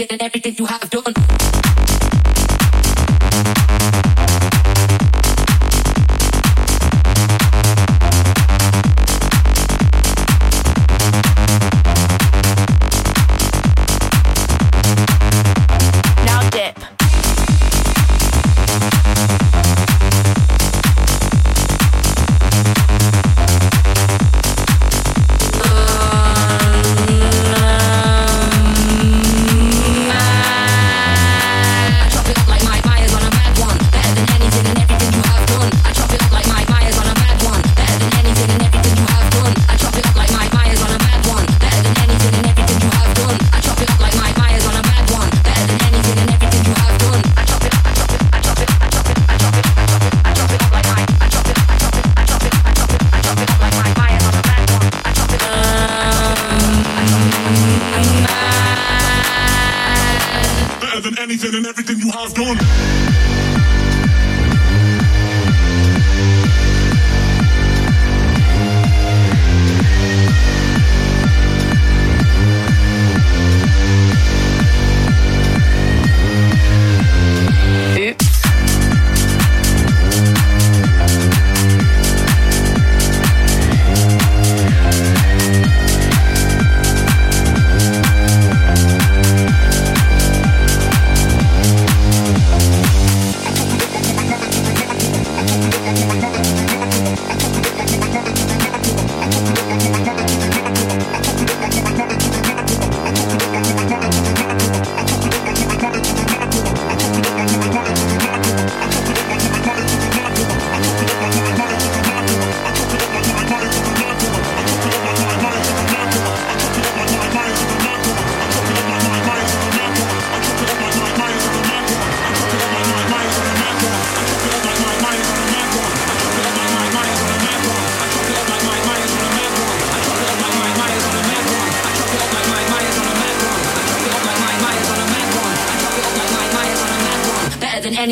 And everything you have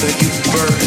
That you burst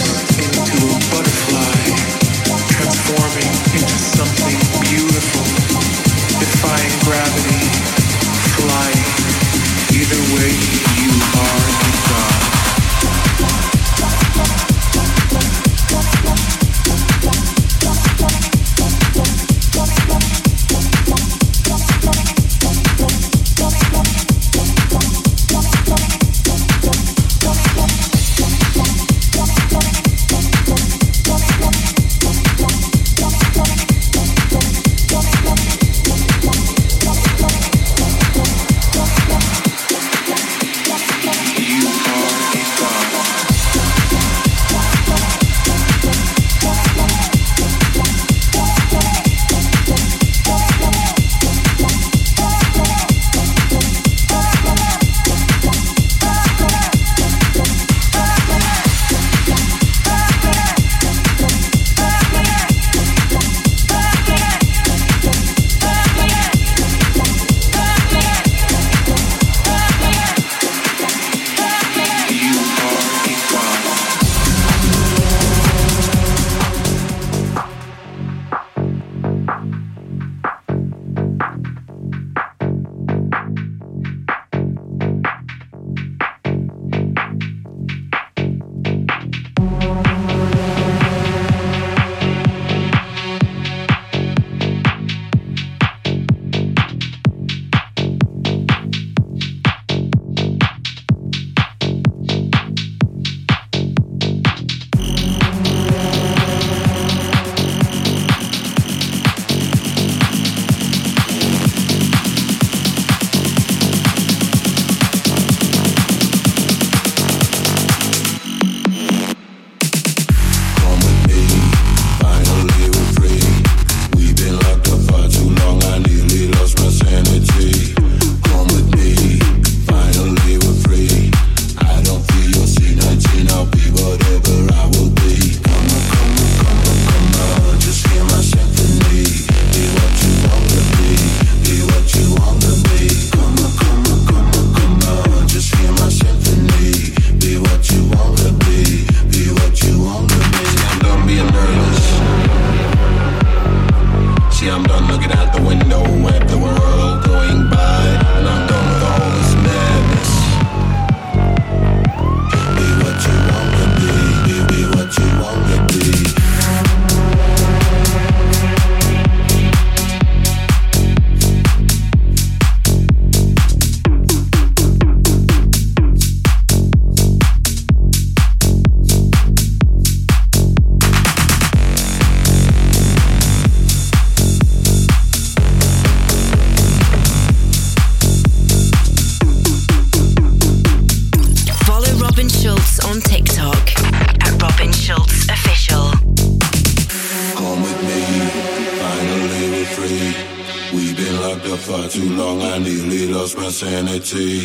see.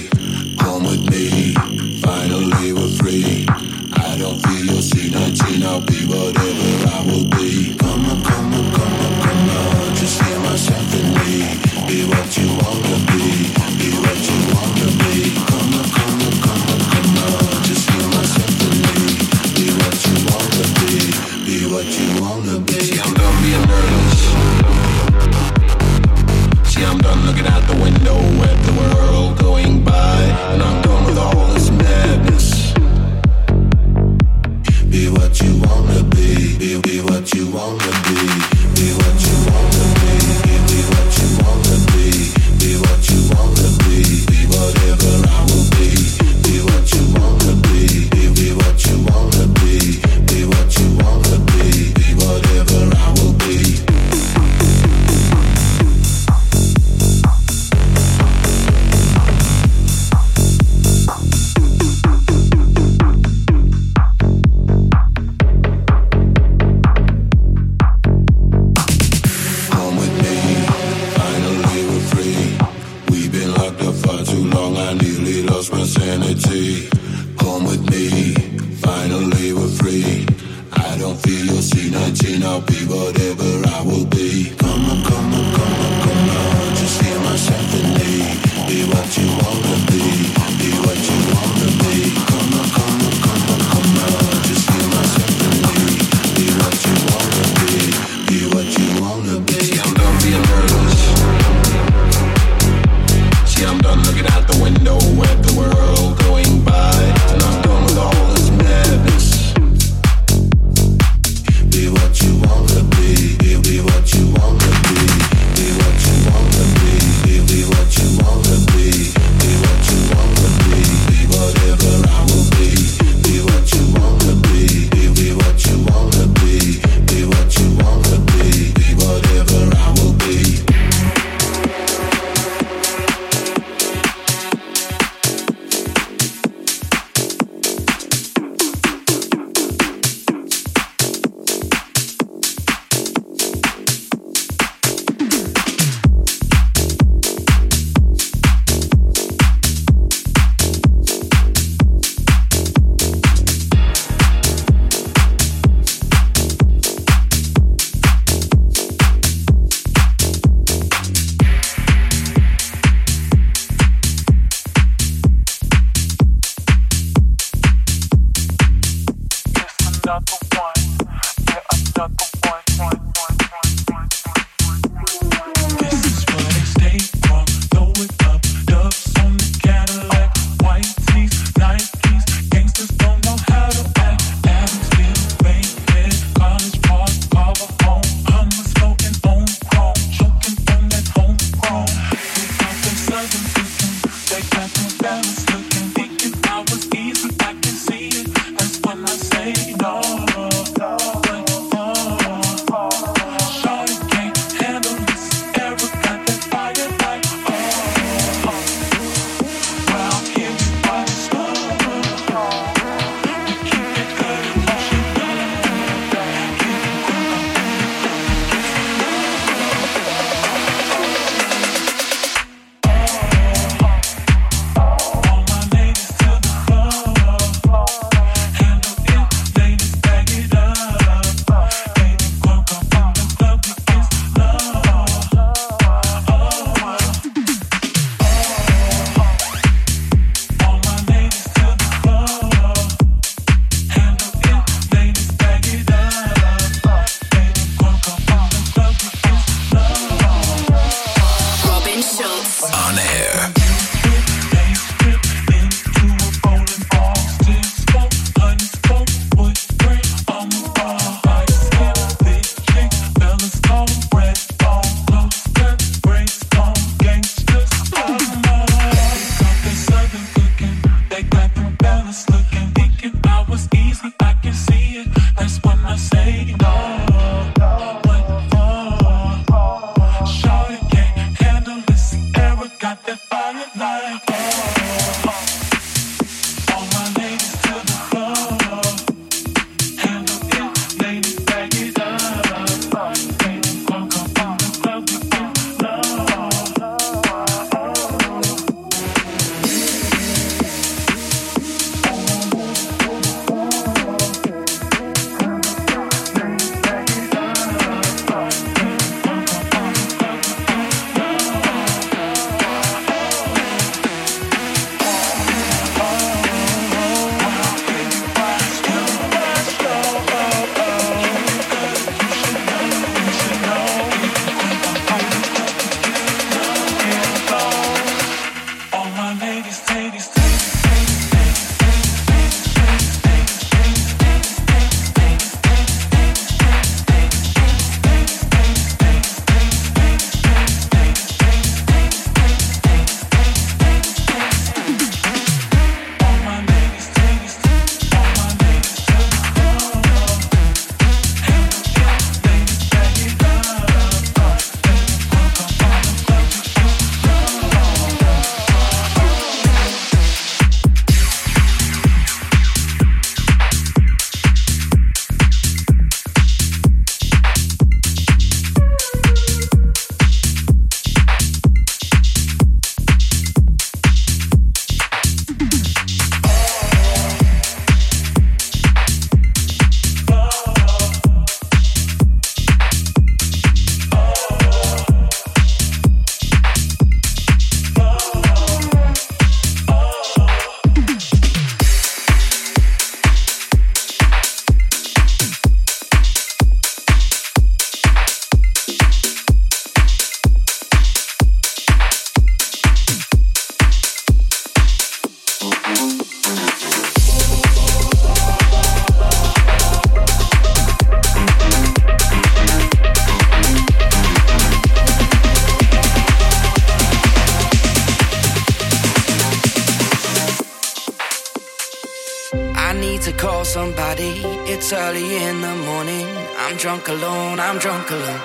Drunk alone, I'm drunk alone.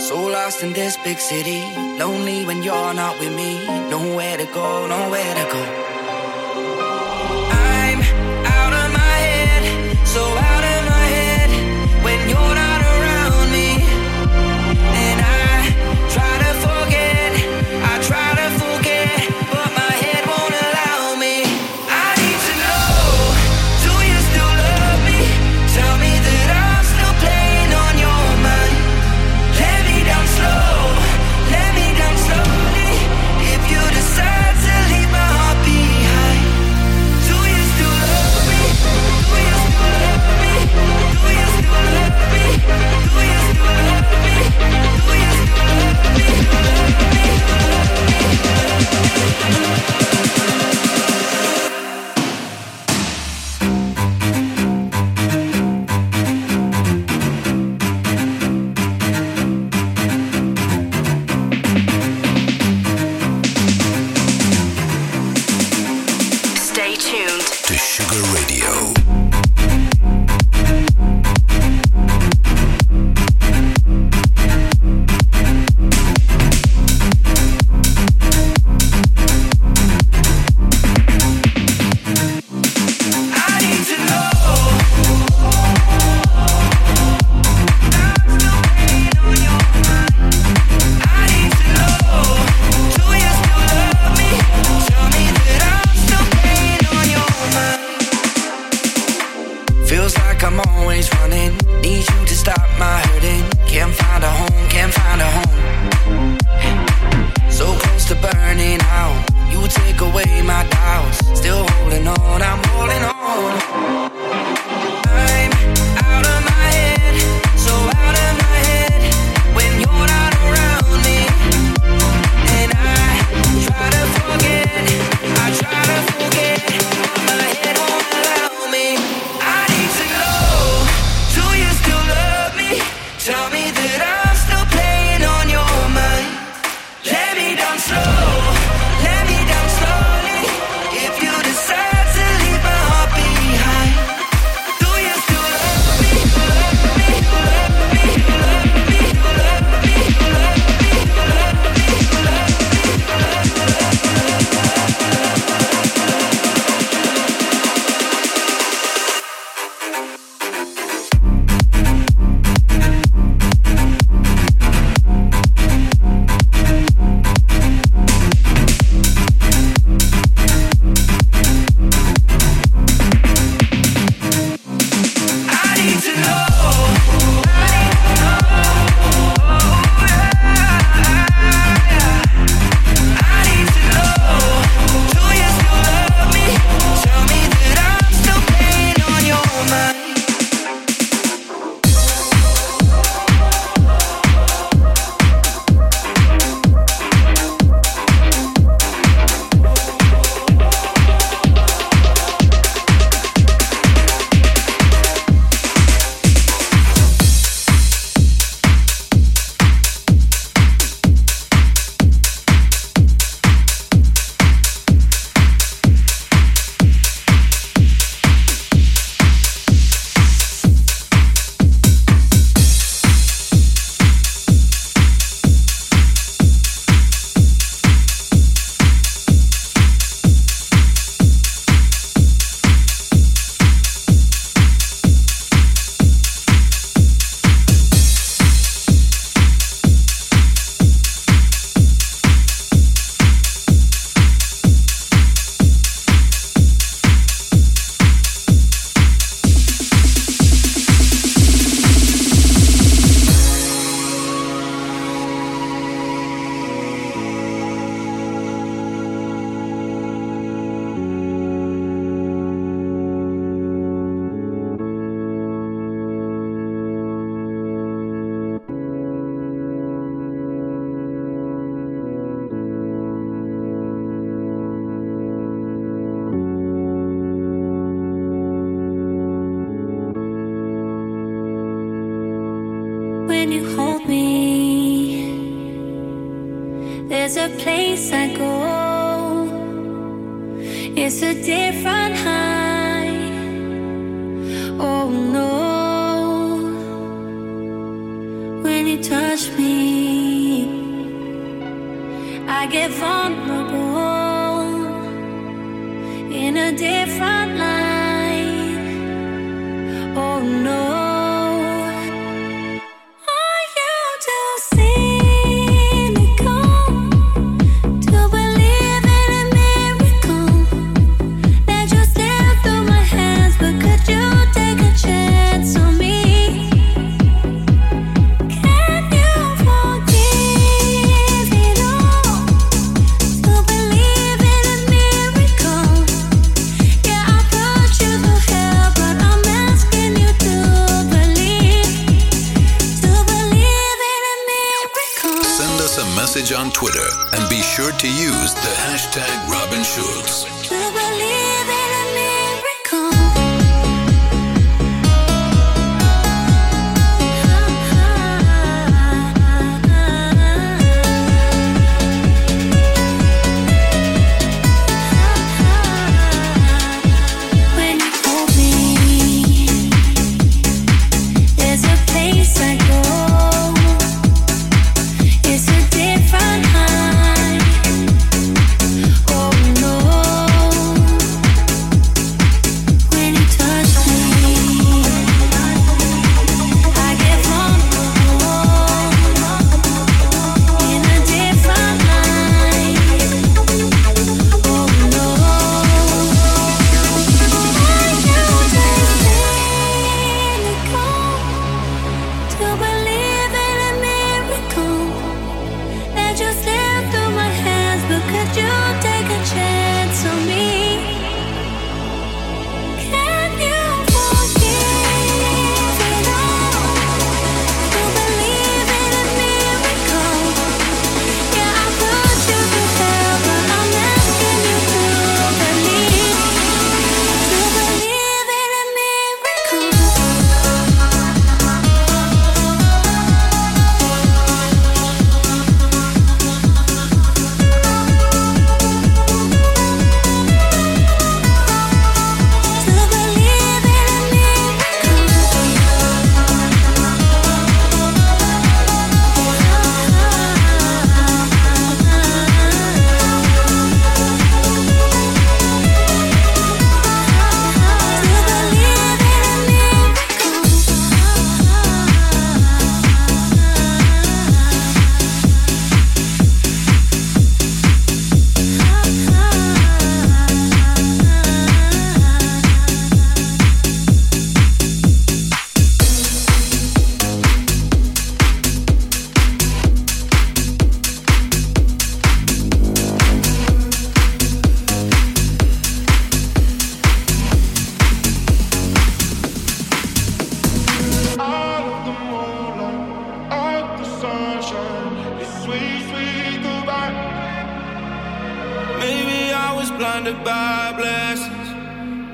So lost in this big city. Lonely when you're not with me. Nowhere to go, nowhere to go.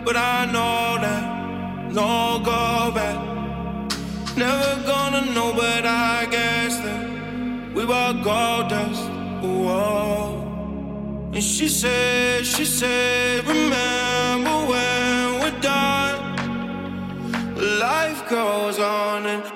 but I know that no go back. Never gonna know, but I guess that we were gold dust. Whoa. And she said, she said, remember when we're done, life goes on and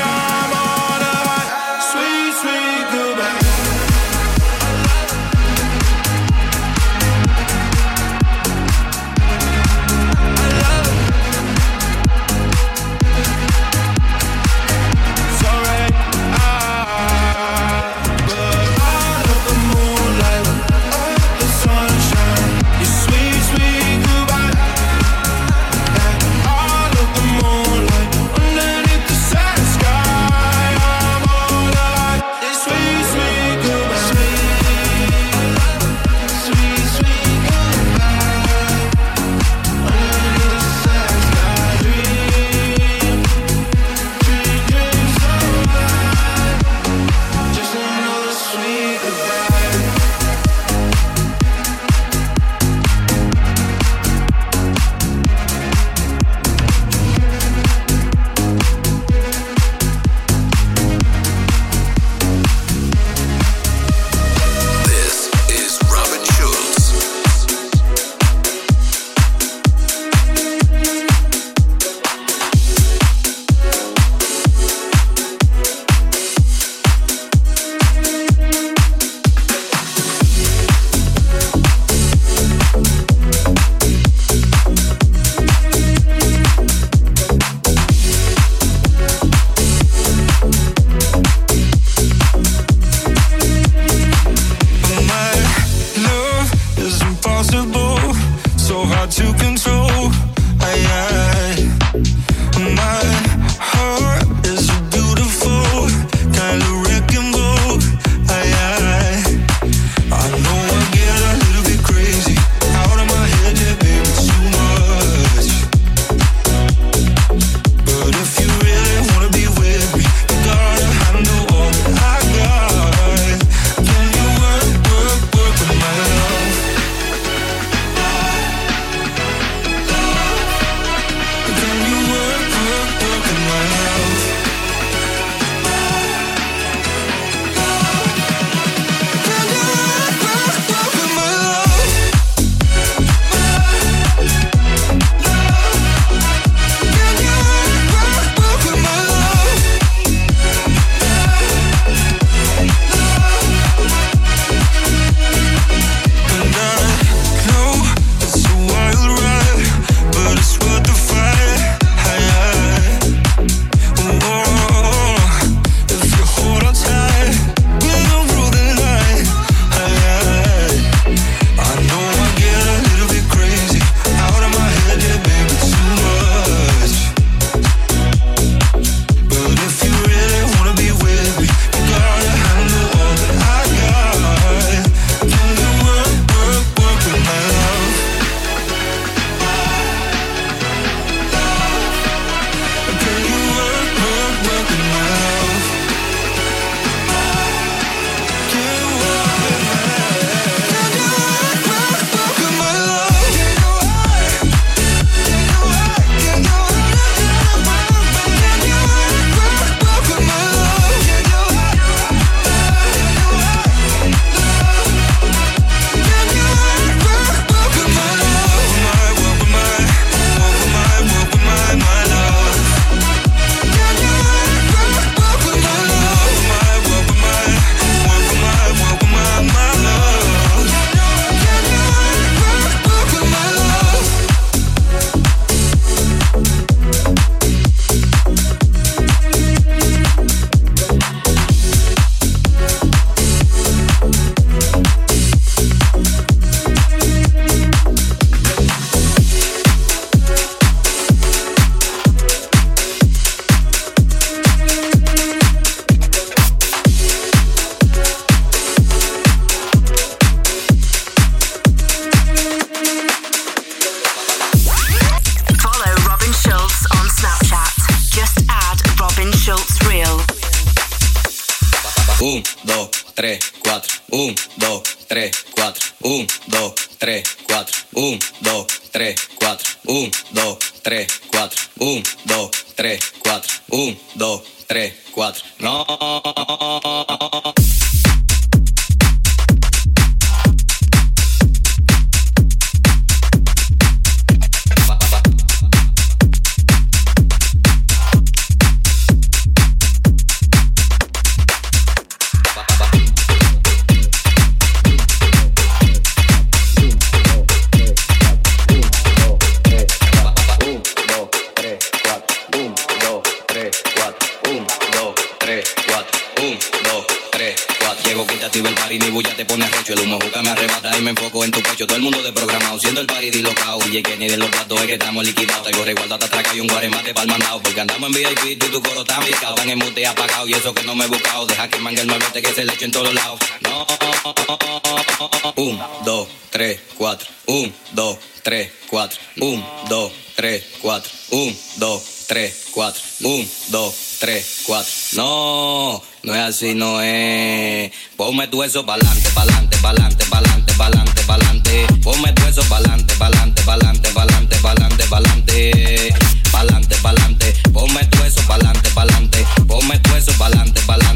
No, no es así, no es. Ponme tu eso pa'lante, pa'lante, pa'lante, pa'lante, pa'lante, pa'lante. Ponme tu eso pa'lante, pa'lante, pa'lante, pa'lante, pa'lante, pa'lante. Pa'lante, pa'lante. Ponme tu eso pa'lante, pa'lante. Ponme tu eso pa'lante, pa'lante.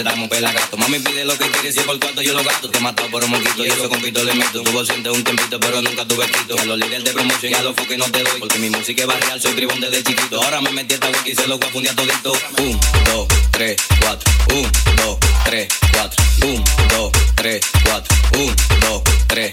Se damos pelagato. Mami, pide lo que quiere, si por cuarto yo lo gasto. Te he matado por un moquito y eso con pito le meto. Tuvo siente un tempito, pero nunca tuve quito. A los líderes de promoción y a los que no te doy. Porque mi música es barrial, soy tribón desde chiquito. Ahora me metí esta wiki y se lo voy a fundir a. Un, dos, tres, cuatro. Un, dos, tres, cuatro. Un, dos, tres, cuatro. Un, dos, tres,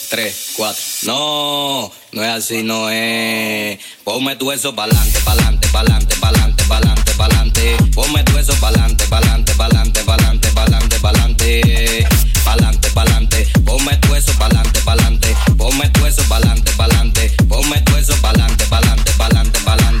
tres, cuatro. No, no es así, no es. Ponme tu eso pa'lante, pa'lante, pa'lante, pa'lante, pa'lante, pa'lante. Ponme tu eso pa'lante, pa'lante, pa'lante, pa'lante, pa'lante, pa'lante. Pa'lante, pa'lante. Ponme tu eso pa'lante, pa'lante. Ponme tu eso pa'lante, pa'lante. Ponme tu eso pa'lante, pa'lante, pa'lante, pa'lante,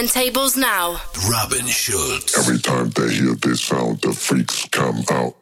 turntables now. Robin Schulz. Every time they hear this sound, the freaks come out.